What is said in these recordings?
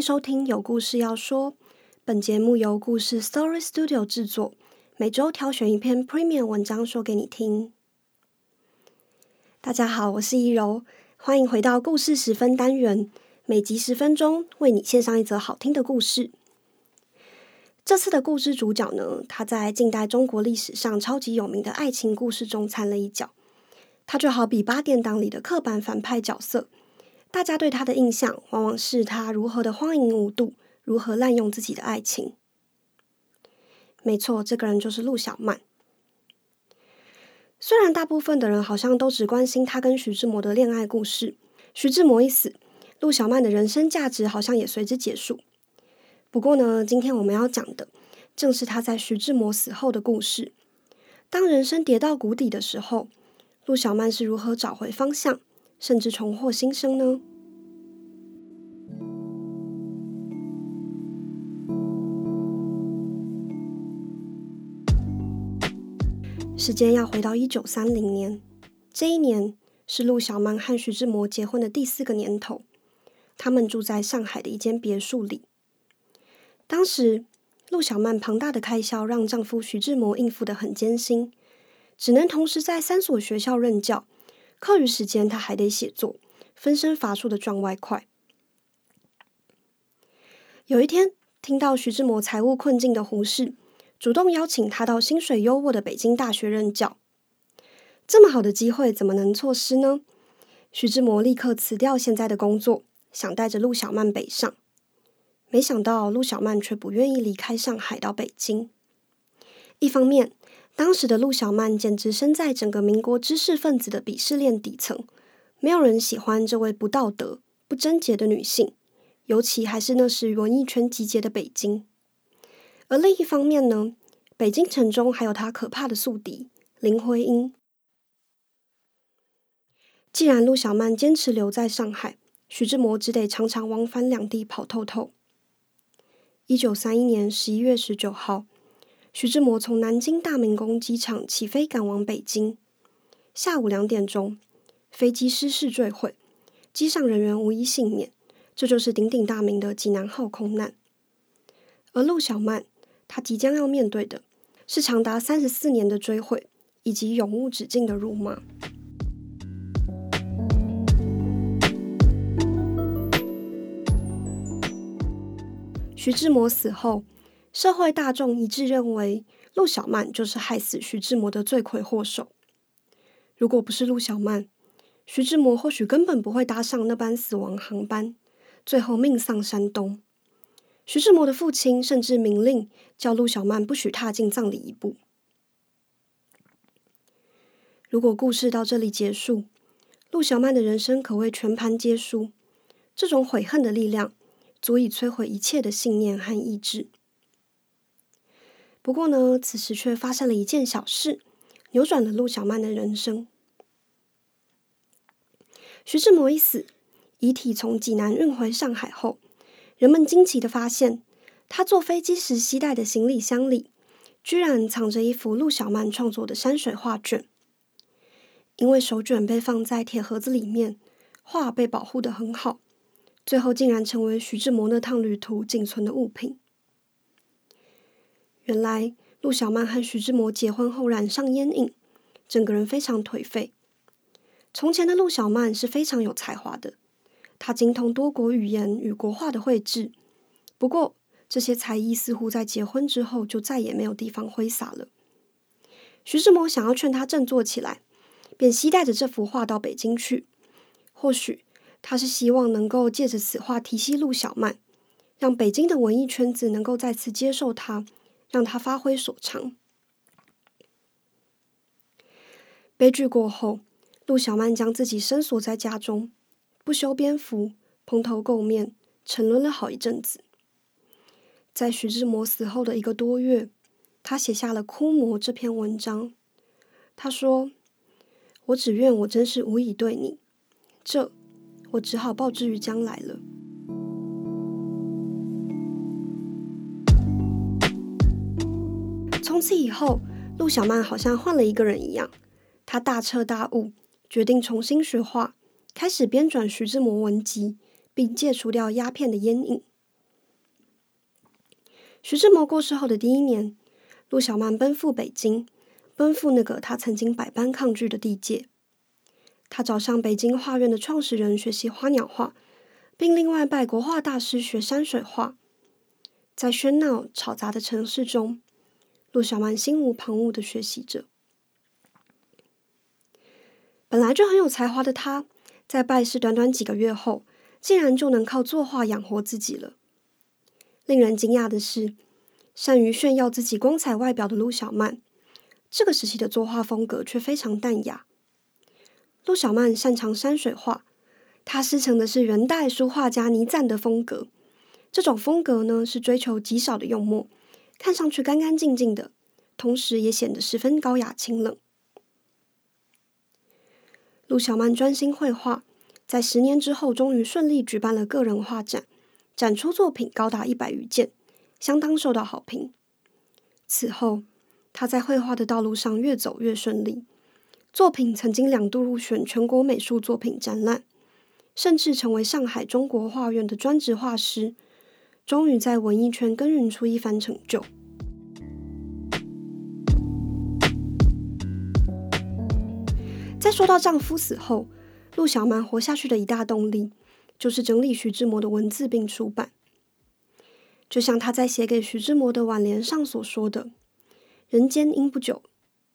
收听《有故事要说》。本节目由故事 Story Studio 制作，每周挑选一篇 Premium 文章说给你听。大家好，我是怡柔，欢迎回到故事十分单元，每集十分钟，为你献上一则好听的故事。这次的故事主角呢，他在近代中国历史上超级有名的爱情故事中掺了一脚，他就好比八点档里的刻板反派角色。大家对他的印象，往往是他如何的荒淫无度，如何滥用自己的爱情。没错，这个人就是陆小曼。虽然大部分的人好像都只关心他跟徐志摩的恋爱故事，徐志摩一死，陆小曼的人生价值好像也随之结束。不过呢，今天我们要讲的，正是他在徐志摩死后的故事。当人生跌到谷底的时候，陆小曼是如何找回方向？甚至重获新生呢？时间要回到一九三零年，这一年是陆小曼和徐志摩结婚的第四个年头。他们住在上海的一间别墅里。当时，陆小曼庞大的开销让丈夫徐志摩应付的很艰辛，只能同时在三所学校任教。课余时间，他还得写作，分身乏术的赚外快。有一天，听到徐志摩财务困境的胡适主动邀请他到薪水优渥的北京大学任教，这么好的机会怎么能错失呢？徐志摩立刻辞掉现在的工作，想带着陆小曼北上。没想到陆小曼却不愿意离开上海到北京。一方面，当时的陆小曼简直身在整个民国知识分子的鄙视链底层，没有人喜欢这位不道德、不贞洁的女性，尤其还是那时文艺圈集结的北京。而另一方面呢，北京城中还有她可怕的宿敌林徽因。既然陆小曼坚持留在上海，徐志摩只得常常往返两地跑透透。一九三一年十一月十九号。徐志摩从南京大明宫机场起飞，赶往北京。下午两点钟，飞机失事坠毁，机上人员无一幸免。这就是鼎鼎大名的济南号空难。而陆小曼，她即将要面对的是长达三十四年的追悔，以及永无止境的辱骂。徐志摩死后。社会大众一致认为，陆小曼就是害死徐志摩的罪魁祸首。如果不是陆小曼，徐志摩或许根本不会搭上那班死亡航班，最后命丧山东。徐志摩的父亲甚至明令叫陆小曼不许踏进葬礼一步。如果故事到这里结束，陆小曼的人生可谓全盘皆输。这种悔恨的力量，足以摧毁一切的信念和意志。不过呢，此时却发生了一件小事，扭转了陆小曼的人生。徐志摩一死，遗体从济南运回上海后，人们惊奇的发现，他坐飞机时携带的行李箱里，居然藏着一幅陆小曼创作的山水画卷。因为手卷被放在铁盒子里面，画被保护的很好，最后竟然成为徐志摩那趟旅途仅存的物品。原来陆小曼和徐志摩结婚后染上烟瘾，整个人非常颓废。从前的陆小曼是非常有才华的，她精通多国语言与国画的绘制。不过这些才艺似乎在结婚之后就再也没有地方挥洒了。徐志摩想要劝她振作起来，便携带着这幅画到北京去。或许他是希望能够借着此画提携陆小曼，让北京的文艺圈子能够再次接受他。让他发挥所长。悲剧过后，陆小曼将自己深锁在家中，不修边幅，蓬头垢面，沉沦了好一阵子。在徐志摩死后的一个多月，他写下了《枯魔》这篇文章。他说：“我只愿我真是无以对你，这我只好报之于将来了。”从此以后，陆小曼好像换了一个人一样。她大彻大悟，决定重新学画，开始编纂徐志摩文集，并戒除掉鸦片的烟瘾。徐志摩过世后的第一年，陆小曼奔赴北京，奔赴那个她曾经百般抗拒的地界。他找上北京画院的创始人学习花鸟画，并另外拜国画大师学山水画。在喧闹吵杂的城市中，陆小曼心无旁骛的学习着。本来就很有才华的他，在拜师短短几个月后，竟然就能靠作画养活自己了。令人惊讶的是，善于炫耀自己光彩外表的陆小曼，这个时期的作画风格却非常淡雅。陆小曼擅长山水画，她师承的是元代书画家倪瓒的风格。这种风格呢，是追求极少的用墨，看上去干干净净的，同时也显得十分高雅清冷。陆小曼专心绘画，在十年之后，终于顺利举办了个人画展。展出作品高达一百余件，相当受到好评。此后，她在绘画的道路上越走越顺利，作品曾经两度入选全国美术作品展览，甚至成为上海中国画院的专职画师，终于在文艺圈耕耘出一番成就。在说到丈夫死后，陆小曼活下去的一大动力。就是整理徐志摩的文字并出版，就像她在写给徐志摩的挽联上所说的：“人间应不久，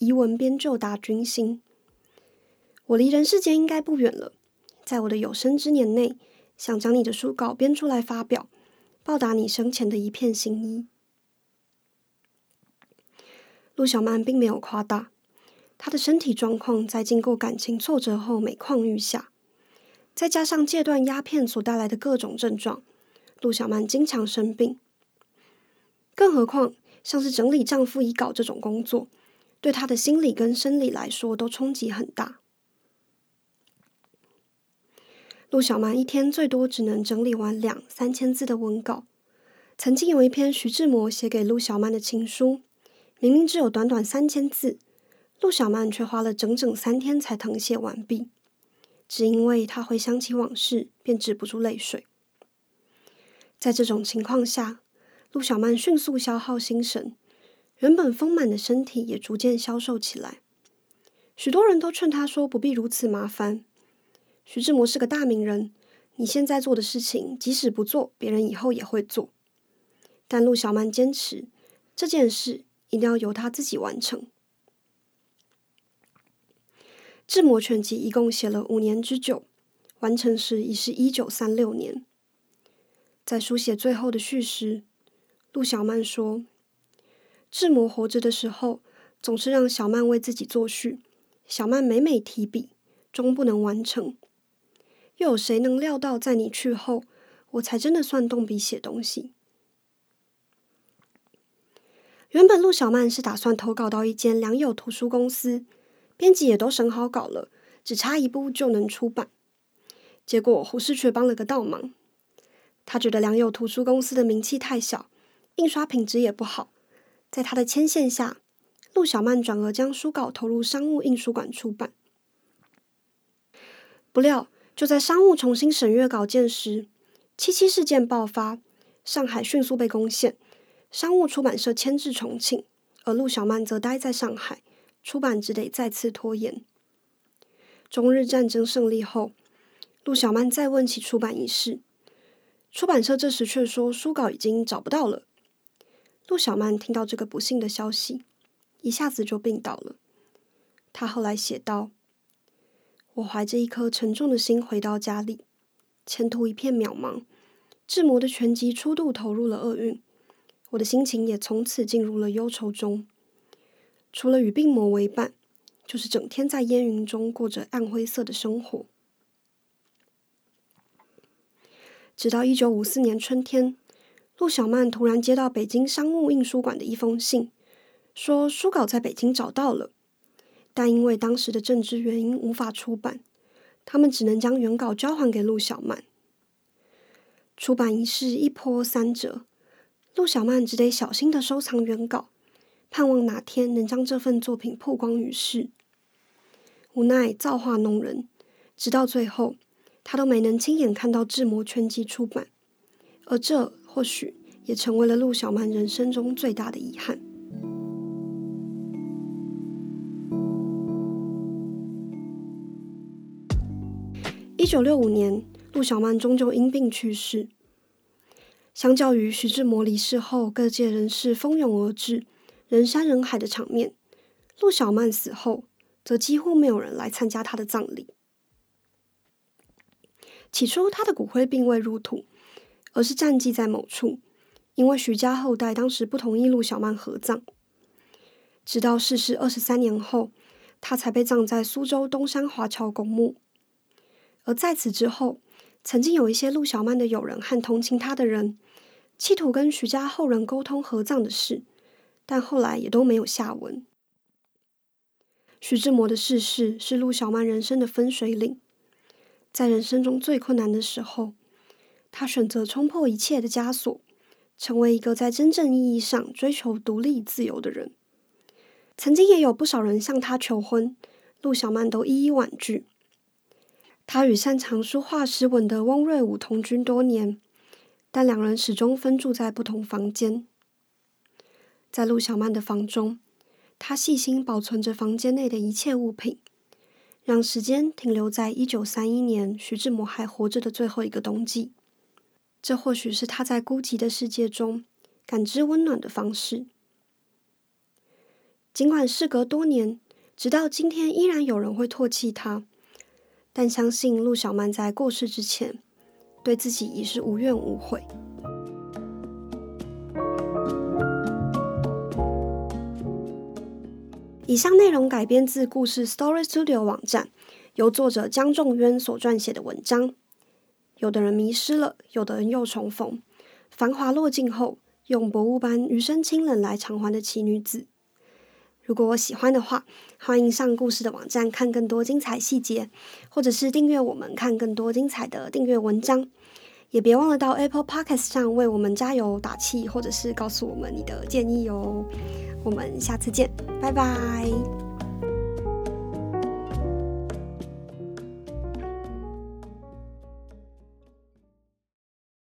遗文编就达君心。”我离人世间应该不远了，在我的有生之年内，想将你的书稿编出来发表，报答你生前的一片心意。陆小曼并没有夸大，她的身体状况在经过感情挫折后每况愈下。再加上戒断鸦片所带来的各种症状，陆小曼经常生病。更何况，像是整理丈夫遗稿这种工作，对她的心理跟生理来说都冲击很大。陆小曼一天最多只能整理完两三千字的文稿。曾经有一篇徐志摩写给陆小曼的情书，明明只有短短三千字，陆小曼却花了整整三天才誊写完毕。只因为他回想起往事，便止不住泪水。在这种情况下，陆小曼迅速消耗心神，原本丰满的身体也逐渐消瘦起来。许多人都劝她说：“不必如此麻烦。”徐志摩是个大名人，你现在做的事情，即使不做，别人以后也会做。但陆小曼坚持，这件事一定要由他自己完成。《志摩全集》一共写了五年之久，完成时已是一九三六年。在书写最后的序时，陆小曼说：“志摩活着的时候，总是让小曼为自己作序，小曼每每提笔，终不能完成。又有谁能料到，在你去后，我才真的算动笔写东西。”原本陆小曼是打算投稿到一间良友图书公司。编辑也都审好稿了，只差一步就能出版。结果胡适却帮了个倒忙。他觉得良友图书公司的名气太小，印刷品质也不好。在他的牵线下，陆小曼转而将书稿投入商务印书馆出版。不料，就在商务重新审阅稿件时，七七事件爆发，上海迅速被攻陷，商务出版社迁至重庆，而陆小曼则待在上海。出版只得再次拖延。中日战争胜利后，陆小曼再问起出版一事，出版社这时却说书稿已经找不到了。陆小曼听到这个不幸的消息，一下子就病倒了。他后来写道：“我怀着一颗沉重的心回到家里，前途一片渺茫。志摩的全集初度投入了厄运，我的心情也从此进入了忧愁中。”除了与病魔为伴，就是整天在烟云中过着暗灰色的生活。直到一九五四年春天，陆小曼突然接到北京商务印书馆的一封信，说书稿在北京找到了，但因为当时的政治原因无法出版，他们只能将原稿交还给陆小曼。出版一事一波三折，陆小曼只得小心的收藏原稿。盼望哪天能将这份作品曝光于世。无奈造化弄人，直到最后，他都没能亲眼看到《志摩全集》出版，而这或许也成为了陆小曼人生中最大的遗憾。一九六五年，陆小曼终究因病去世。相较于徐志摩离世后各界人士蜂拥而至、人山人海的场面，陆小曼死后则几乎没有人来参加她的葬礼。起初，她的骨灰并未入土，而是暂寄在某处，因为徐家后代当时不同意陆小曼合葬。直到逝世二十三年后，她才被葬在苏州东山华侨公墓。而在此之后，曾经有一些陆小曼的友人和同情她的人。企图跟徐家后人沟通合葬的事，但后来也都没有下文。徐志摩的逝世是陆小曼人生的分水岭，在人生中最困难的时候，他选择冲破一切的枷锁，成为一个在真正意义上追求独立自由的人。曾经也有不少人向他求婚，陆小曼都一一婉拒。他与擅长书画诗文的翁瑞武同居多年。但两人始终分住在不同房间。在陆小曼的房中，他细心保存着房间内的一切物品，让时间停留在一九三一年徐志摩还活着的最后一个冬季。这或许是他在孤寂的世界中感知温暖的方式。尽管事隔多年，直到今天依然有人会唾弃他，但相信陆小曼在过世之前。对自己已是无怨无悔。以上内容改编自故事 Story Studio 网站，由作者江仲渊所撰写的文章。有的人迷失了，有的人又重逢。繁华落尽后，用薄雾般余生清冷来偿还的奇女子。如果我喜欢的话，欢迎上故事的网站看更多精彩细节，或者是订阅我们看更多精彩的订阅文章。也别忘了到 Apple Podcast 上为我们加油打气，或者是告诉我们你的建议哦。我们下次见，拜拜。